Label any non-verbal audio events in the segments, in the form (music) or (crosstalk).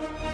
you.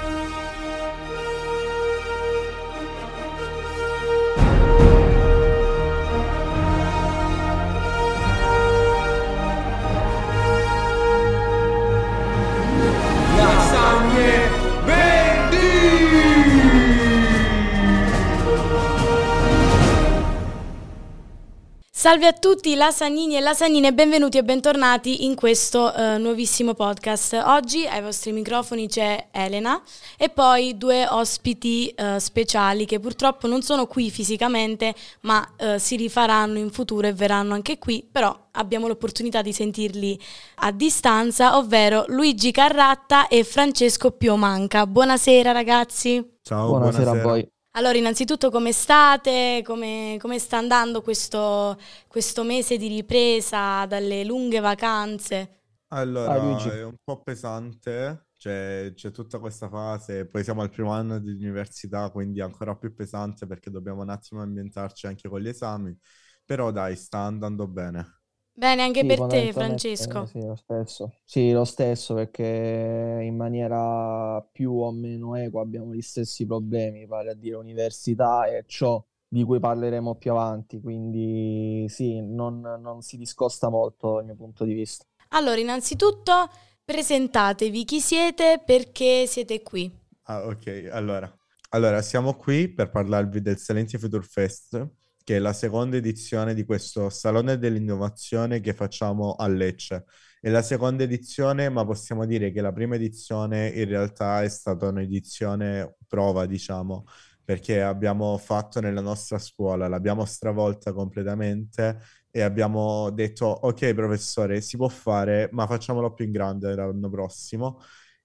Salve a tutti lasagnini e lasagnine, benvenuti e bentornati in questo eh, nuovissimo podcast. Oggi ai vostri microfoni c'è Elena e poi due ospiti eh, speciali che purtroppo non sono qui fisicamente, ma eh, si rifaranno in futuro e verranno anche qui, però abbiamo l'opportunità di sentirli a distanza, ovvero Luigi Carratta e Francesco Piomanca. Buonasera ragazzi. Ciao, Buonasera, a voi. Allora, innanzitutto come state? Come, come sta andando questo, questo mese di ripresa dalle lunghe vacanze? Allora, Ah, è un po' pesante, cioè, c'è tutta questa fase, poi siamo al primo anno di università, quindi è ancora più pesante perché dobbiamo un attimo ambientarci anche con gli esami, però dai, sta andando bene. Bene, anche Sì, per te, Francesco. Sì, lo stesso. Sì, lo stesso perché in maniera più o meno equa abbiamo gli stessi problemi, vale a dire università e ciò di cui parleremo più avanti, quindi sì, non, non si discosta molto dal mio punto di vista. Allora, innanzitutto presentatevi chi siete, perché siete qui. Ah, ok, allora. Allora, siamo qui per parlarvi del Silenzio Future Fest, che è la seconda edizione di questo Salone dell'Innovazione che facciamo a Lecce. È la seconda edizione, ma possiamo dire che la prima edizione in realtà è stata un'edizione prova, diciamo, perché abbiamo fatto nella nostra scuola, l'abbiamo stravolta completamente e abbiamo detto, ok, professore, si può fare, ma facciamolo più in grande l'anno prossimo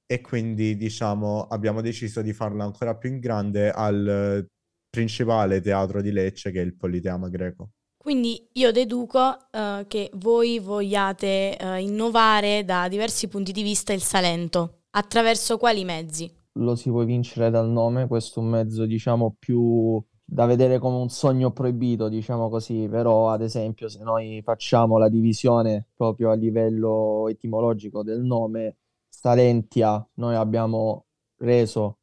e quindi diciamo abbiamo deciso di farla ancora più in grande al principale teatro di Lecce che è il Politeama Greco. Quindi io deduco eh, che voi vogliate eh, innovare da diversi punti di vista il Salento. Attraverso quali mezzi? Lo si può vincere dal nome, questo è un mezzo diciamo più da vedere come un sogno proibito, diciamo così, però ad esempio se noi facciamo la divisione proprio a livello etimologico del nome, Salentia, noi abbiamo reso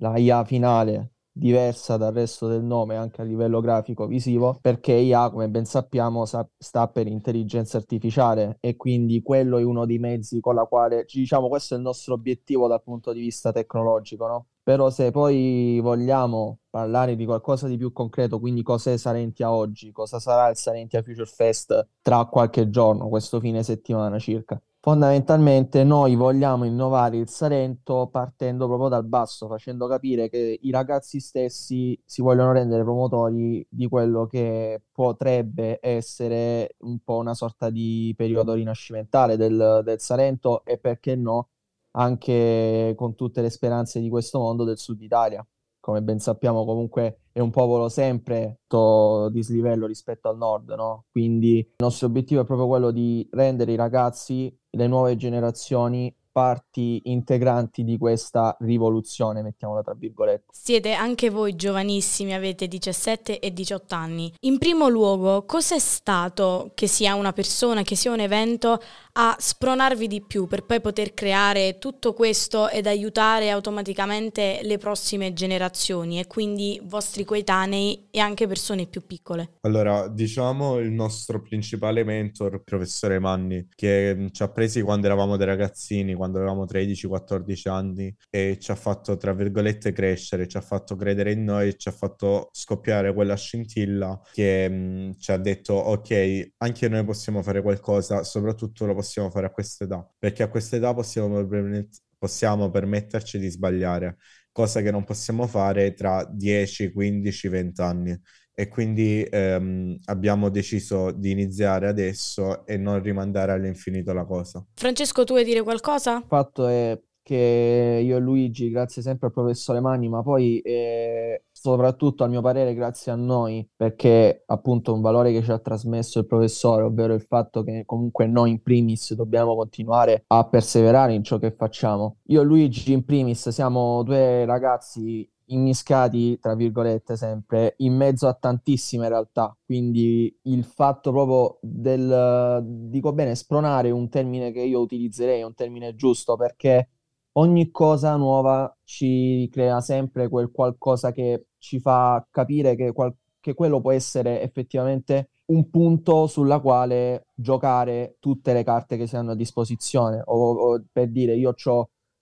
la IA finale diversa dal resto del nome anche a livello grafico visivo perché IA come ben sappiamo sa- sta per intelligenza artificiale e quindi quello è uno dei mezzi con la quale ci diciamo questo è il nostro obiettivo dal punto di vista tecnologico no? Però se poi vogliamo parlare di qualcosa di più concreto, quindi cos'è Salentia oggi, cosa sarà il Salentia Future Fest tra qualche giorno, questo fine settimana circa. Fondamentalmente noi vogliamo innovare il Salento partendo proprio dal basso, facendo capire che i ragazzi stessi si vogliono rendere promotori di quello che potrebbe essere un po' una sorta di periodo rinascimentale del, del Salento e perché no, anche con tutte le speranze di questo mondo del Sud Italia. Come ben sappiamo, comunque è un popolo sempre to- dislivello rispetto al nord, no? Quindi il nostro obiettivo è proprio quello di rendere i ragazzi, le nuove generazioni, parti integranti di questa rivoluzione, mettiamola tra virgolette. Siete anche voi giovanissimi, avete 17 e 18 anni. In primo luogo, cos'è stato che sia una persona, che sia un evento a spronarvi di più per poi poter creare tutto questo ed aiutare automaticamente le prossime generazioni e quindi vostri coetanei e anche persone più piccole? Allora, diciamo il nostro principale mentor, professore Manni, che ci ha presi quando eravamo dei ragazzini, quando avevamo 13-14 anni e ci ha fatto, tra virgolette, crescere, ci ha fatto credere in noi, ci ha fatto scoppiare quella scintilla che mm, ci ha detto, ok, anche noi possiamo fare qualcosa, soprattutto lo possiamo fare a quest'età, perché a quest'età possiamo, permet- possiamo permetterci di sbagliare, cosa che non possiamo fare tra 10, 15, 20 anni e quindi ehm, abbiamo deciso di iniziare adesso e non rimandare all'infinito la cosa. Francesco, tu vuoi dire qualcosa? Il fatto è che io e Luigi, grazie sempre al professore Mani, ma poi eh, soprattutto a mio parere grazie a noi, perché appunto un valore che ci ha trasmesso il professore, ovvero il fatto che comunque noi in primis dobbiamo continuare a perseverare in ciò che facciamo. Io e Luigi in primis siamo due ragazzi immischiati, tra virgolette, sempre in mezzo a tantissime realtà. Quindi il fatto proprio del, dico bene, spronare un termine che io utilizzerei, un termine giusto perché ogni cosa nuova ci crea sempre quel qualcosa che ci fa capire che, qual- che quello può essere effettivamente un punto sulla quale giocare tutte le carte che si hanno a disposizione. O, o per dire, io ho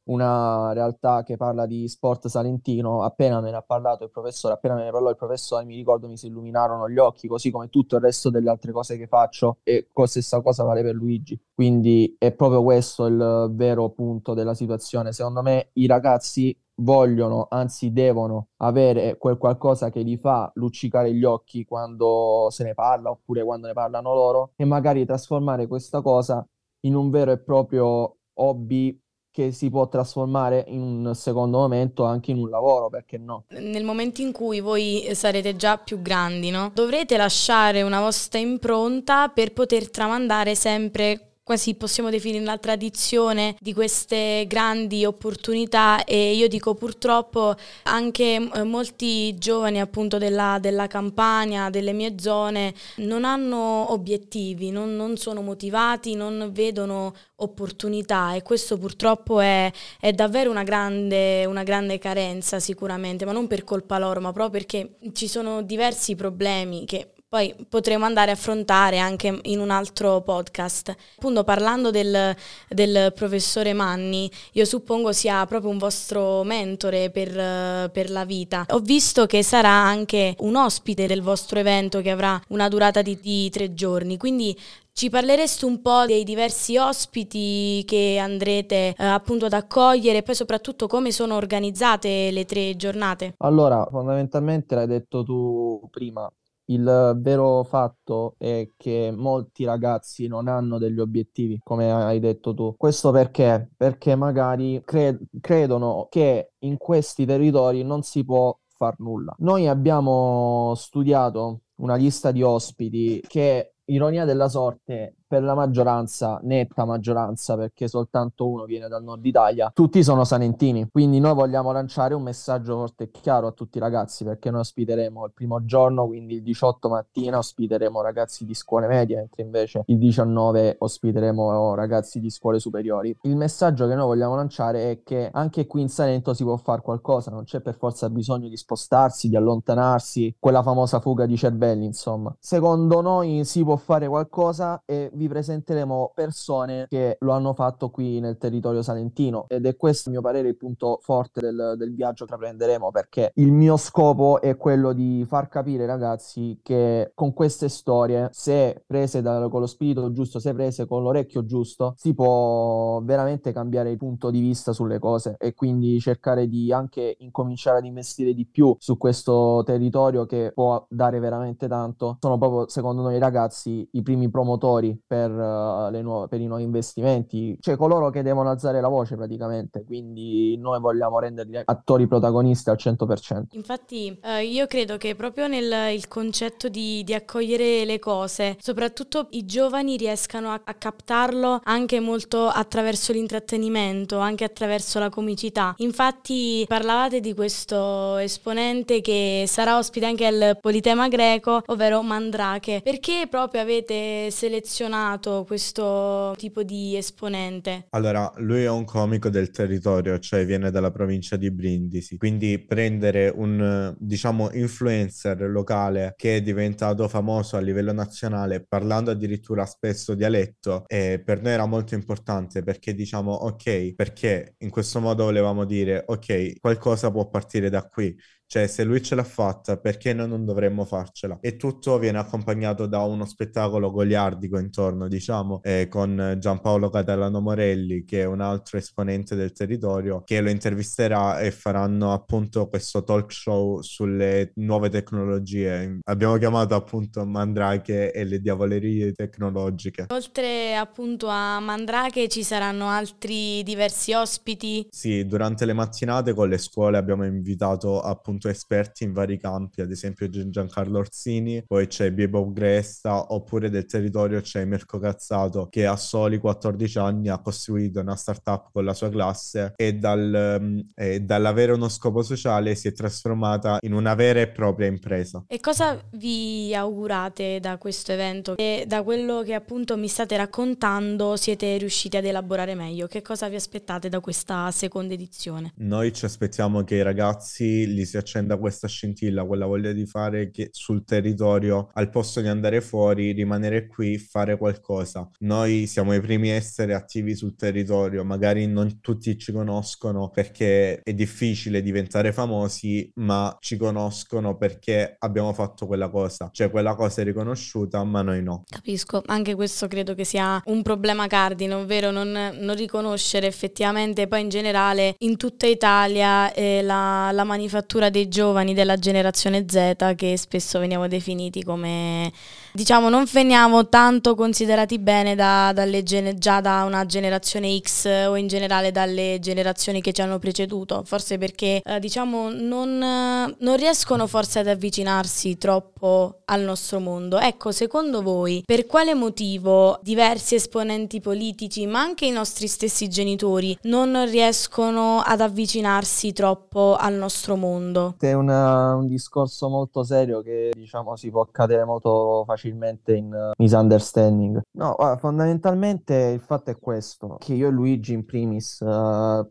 una realtà che parla di sport salentino, appena me ne ha parlato il professore, appena me ne parlò il professore, mi ricordo mi si illuminarono gli occhi, così come tutto il resto delle altre cose che faccio e la stessa cosa vale per Luigi. Quindi è proprio questo il vero punto della situazione. Secondo me i ragazzi vogliono, anzi devono avere quel qualcosa che li fa luccicare gli occhi quando se ne parla oppure quando ne parlano loro e magari trasformare questa cosa in un vero e proprio hobby che si può trasformare in un secondo momento anche in un lavoro, perché no? Nel momento in cui voi sarete già più grandi, no? Dovrete lasciare una vostra impronta per poter tramandare sempre quasi possiamo definire la tradizione di queste grandi opportunità e io dico purtroppo anche molti giovani appunto della, della, campagna, delle mie zone non hanno obiettivi, non, non sono motivati, non vedono opportunità e questo purtroppo è, è davvero una grande, una grande carenza sicuramente, ma non per colpa loro, ma proprio perché ci sono diversi problemi che poi potremo andare a affrontare anche in un altro podcast. Appunto parlando del, del professore Manni, io suppongo sia proprio un vostro mentore per, per, la vita. Ho visto che sarà anche un ospite del vostro evento che avrà una durata di, di tre giorni, quindi ci parleresti un po' dei diversi ospiti che andrete eh, appunto ad accogliere e poi soprattutto come sono organizzate le tre giornate? Allora, fondamentalmente l'hai detto tu prima, il vero fatto è che molti ragazzi non hanno degli obiettivi, come hai detto tu. Questo perché? Perché magari cre- credono che in questi territori non si può far nulla. Noi abbiamo studiato una lista di ospiti che, ironia della sorte, per la maggioranza, netta maggioranza, perché soltanto uno viene dal nord Italia, tutti sono salentini. Quindi noi vogliamo lanciare un messaggio forte e chiaro a tutti i ragazzi, perché noi ospiteremo il primo giorno, quindi il 18 mattina ospiteremo ragazzi di scuole medie, mentre invece il 19 ospiteremo ragazzi di scuole superiori. Il messaggio che noi vogliamo lanciare è che anche qui in Salento si può fare qualcosa, non c'è per forza bisogno di spostarsi, di allontanarsi, quella famosa fuga di cervelli, insomma. Secondo noi si può fare qualcosa e vi presenteremo persone che lo hanno fatto qui nel territorio salentino. Ed è questo a mio parere il punto forte del, del viaggio che prenderemo perché il mio scopo è quello di far capire ragazzi che con queste storie se prese da, con lo spirito giusto se prese con l'orecchio giusto si può veramente cambiare il punto di vista sulle cose e quindi cercare di anche incominciare ad investire di più su questo territorio che può dare veramente tanto. Sono proprio secondo noi ragazzi i primi promotori per, uh, nuove, per, i nuovi investimenti, cioè coloro che devono alzare la voce praticamente, quindi noi vogliamo renderli attori protagonisti al 100%. Infatti uh, io credo che proprio nel concetto di, di, accogliere le cose, soprattutto i giovani riescano a, a captarlo anche molto attraverso l'intrattenimento, anche attraverso la comicità. Infatti parlavate di questo esponente che sarà ospite anche al Politema greco, ovvero Mandrake. Perché proprio avete selezionato nato questo tipo di esponente? Allora, lui è un comico del territorio, cioè viene dalla provincia di Brindisi, quindi prendere un, diciamo, influencer locale che è diventato famoso a livello nazionale, parlando addirittura spesso dialetto, eh, per noi era molto importante perché diciamo, ok, perché in questo modo volevamo dire, ok, qualcosa può partire da qui, cioè, se lui ce l'ha fatta, perché noi non dovremmo farcela? E tutto viene accompagnato da uno spettacolo goliardico intorno, diciamo, eh, con Giampaolo Catalano Morelli, che è un altro esponente del territorio, che lo intervisterà e faranno appunto questo talk show sulle nuove tecnologie. Abbiamo chiamato appunto Mandrake e le diavolerie tecnologiche. Oltre appunto a Mandrake ci saranno altri diversi ospiti? Sì, durante le mattinate con le scuole abbiamo invitato appunto appunto esperti in vari campi, ad esempio Giancarlo Orsini, poi c'è Biebo Gresta, oppure del territorio c'è Mirko Cazzato che a soli 14 anni ha costruito una startup con la sua classe e, dal, mm, e dall'avere uno scopo sociale si è trasformata in una vera e propria impresa. E cosa vi augurate da questo evento? E da quello che appunto mi state raccontando siete riusciti ad elaborare meglio? Che cosa vi aspettate da questa seconda edizione? Noi ci aspettiamo che i ragazzi gli si accenda questa scintilla, quella voglia di fare che sul territorio, al posto di andare fuori, rimanere qui, fare qualcosa. Noi siamo i primi a essere attivi sul territorio, magari non tutti ci conoscono perché è difficile diventare famosi, ma ci conoscono perché abbiamo fatto quella cosa, cioè quella cosa è riconosciuta, ma noi no. Capisco, anche questo credo che sia un problema cardine, ovvero non, non riconoscere effettivamente poi in generale in tutta Italia eh, la, la manifattura dei giovani della generazione Z che spesso veniamo definiti come diciamo non veniamo tanto considerati bene da, dalle, già da una generazione X o in generale dalle generazioni che ci hanno preceduto, forse perché eh, diciamo non, non riescono forse ad avvicinarsi troppo al nostro mondo. Ecco, secondo voi per quale motivo diversi esponenti politici, ma anche i nostri stessi genitori, non riescono ad avvicinarsi troppo al nostro mondo? È una, un discorso molto serio che diciamo si può cadere molto facilmente facilmente in uh, misunderstanding. No, uh, fondamentalmente il fatto è questo, che io e Luigi in primis uh,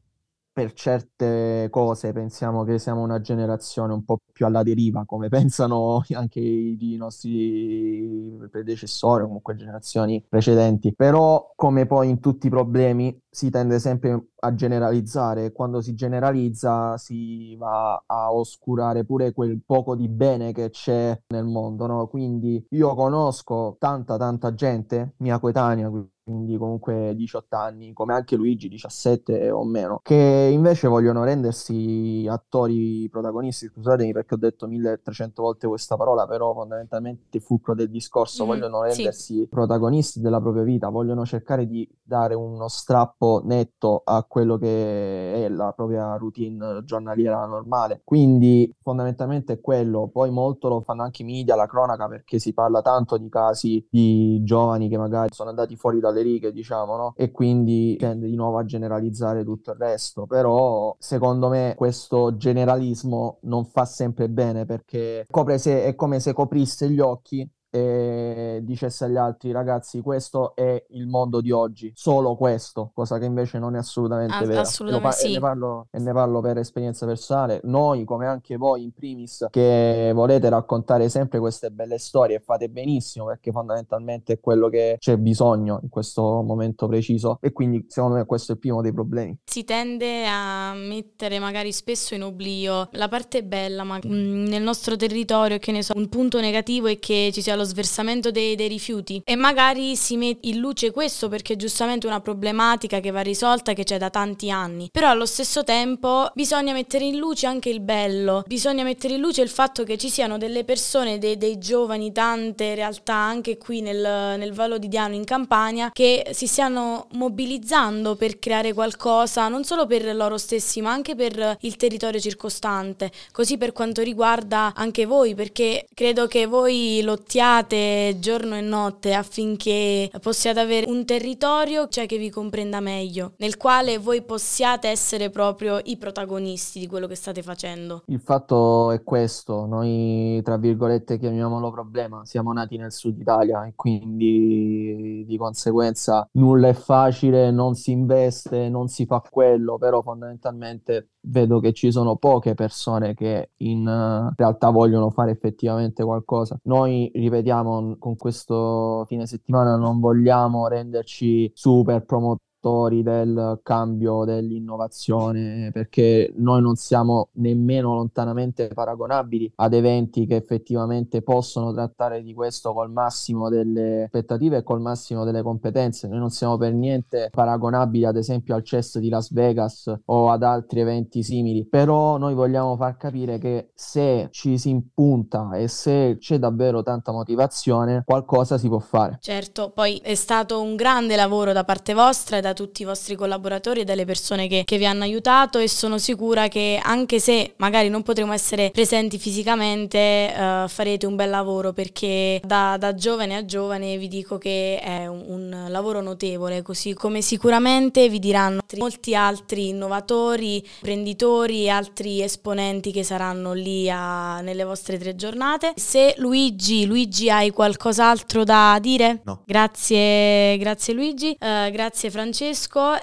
per certe cose pensiamo che siamo una generazione un po' più alla deriva, come (laughs) pensano anche i, i nostri predecessori, comunque generazioni precedenti. Però, come poi in tutti i problemi, si tende sempre a generalizzare e quando si generalizza si va a oscurare pure quel poco di bene che c'è nel mondo, no? Quindi io conosco tanta tanta gente mia coetanea, quindi comunque 18 anni, come anche Luigi 17 o meno, che invece vogliono rendersi attori protagonisti, scusatemi perché ho detto 1300 volte questa parola, però fondamentalmente il fulcro del discorso, mm, vogliono rendersi sì. protagonisti della propria vita, vogliono cercare di dare uno strappo netto a quello che è la propria routine giornaliera normale. Quindi fondamentalmente è quello, poi molto lo fanno anche i media, la cronaca, perché si parla tanto di casi di giovani che magari sono andati fuori dalle righe, diciamo, no? E quindi tende di nuovo a generalizzare tutto il resto. Però secondo me questo generalismo non fa sempre bene perché copre se, è come se coprisse gli occhi e dicesse agli altri ragazzi questo è il mondo di oggi, solo questo, cosa che invece non è assolutamente ah, vera. Assolutamente e, sì. e, ne parlo, e ne parlo per esperienza personale, noi come anche voi in primis che volete raccontare sempre queste belle storie fate benissimo perché fondamentalmente è quello che c'è bisogno in questo momento preciso e quindi secondo me questo è il primo dei problemi. Si tende a mettere magari spesso in oblio la parte bella, ma mm, nel nostro territorio che ne so, un punto negativo è che ci sia lo allo sversamento dei, dei, rifiuti. E magari si mette in luce questo perché è giustamente una problematica che va risolta che c'è da tanti anni. Però allo stesso tempo bisogna mettere in luce anche il bello. Bisogna mettere in luce il fatto che ci siano delle persone dei, dei giovani tante realtà anche qui nel, nel Vallo di Diano in Campania che si stiano mobilizzando per creare qualcosa non solo per loro stessi ma anche per il territorio circostante. Così per quanto riguarda anche voi perché credo che voi lottiate lavorate giorno e notte affinché possiate avere un territorio cioè, che vi comprenda meglio, nel quale voi possiate essere proprio i protagonisti di quello che state facendo. Il fatto è questo, noi tra virgolette chiamiamolo problema, siamo nati nel sud Italia e quindi di conseguenza nulla è facile, non si investe, non si fa quello, però fondamentalmente vedo che ci sono poche persone che in uh, realtà vogliono fare effettivamente qualcosa. Noi, ripetiamo, con questo fine settimana non vogliamo renderci super promotori del cambio, dell'innovazione, perché noi non siamo nemmeno lontanamente paragonabili ad eventi che effettivamente possono trattare di questo col massimo delle aspettative e col massimo delle competenze. Noi non siamo per niente paragonabili, ad esempio, al CES di Las Vegas o ad altri eventi simili, però noi vogliamo far capire che se ci si impunta e se c'è davvero tanta motivazione, qualcosa si può fare. Certo, poi è stato un grande lavoro da parte vostra e da da tutti i vostri collaboratori e dalle persone che, che vi hanno aiutato e sono sicura che anche se magari non potremo essere presenti fisicamente uh, farete un bel lavoro perché da, da, giovane a giovane vi dico che è un, un lavoro notevole così come sicuramente vi diranno molti altri innovatori, imprenditori e altri esponenti che saranno lì a, nelle vostre tre giornate. Se Luigi, Luigi hai qualcos'altro da dire? No. Grazie, grazie Luigi, uh, grazie Francesco,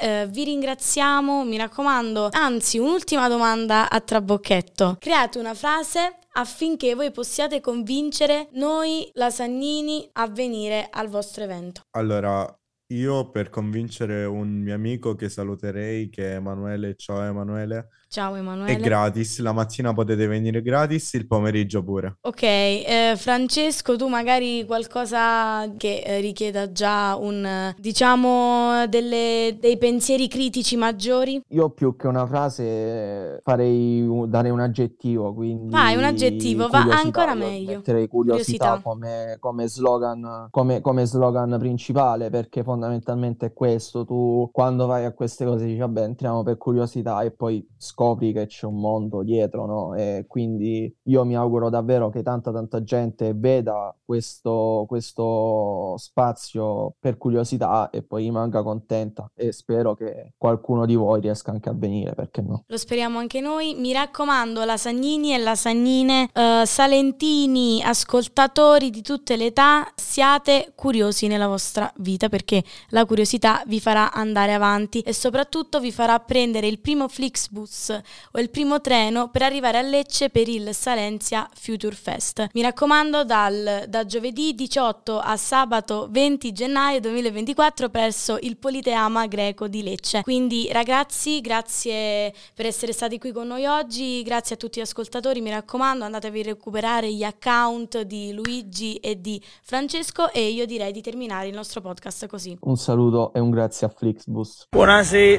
uh, vi ringraziamo, mi raccomando. Anzi, un'ultima domanda a trabocchetto. Create una frase affinché voi possiate convincere noi Lasagnini a venire al vostro evento. Allora, io per convincere un mio amico che saluterei, che è Emanuele, ciao Emanuele, Ciao Emanuele. È gratis, la mattina potete venire gratis, il pomeriggio pure. Ok, eh, Francesco, tu magari qualcosa che eh, richieda già un, diciamo, delle, dei pensieri critici maggiori? Io più che una frase farei dare un aggettivo, quindi... Vai, un aggettivo, va ancora meglio. Metterei curiosità, curiosità. Come, come, slogan, come, come slogan principale, perché fondamentalmente è questo, tu quando vai a queste cose dici vabbè entriamo per curiosità e poi scopri che c'è un mondo dietro, no? E quindi io mi auguro davvero che tanta tanta gente veda questo, questo spazio per curiosità e poi rimanga contenta e spero che qualcuno di voi riesca anche a venire, perché no? Lo speriamo anche noi. Mi raccomando, lasagnini e lasagnine, uh, salentini, ascoltatori di tutte le età, siate curiosi nella vostra vita perché la curiosità vi farà andare avanti e soprattutto vi farà prendere il primo Flixbus o il primo treno per arrivare a Lecce per il Salenzia Future Fest. Mi raccomando dal, da giovedì 18 a sabato 20 gennaio 2024 presso il Politeama Greco di Lecce. Quindi ragazzi, grazie per essere stati qui con noi oggi, grazie a tutti gli ascoltatori, mi raccomando andatevi a recuperare gli account di Luigi e di Francesco e io direi di terminare il nostro podcast così. Un saluto e un grazie a Flixbus. Buonasera.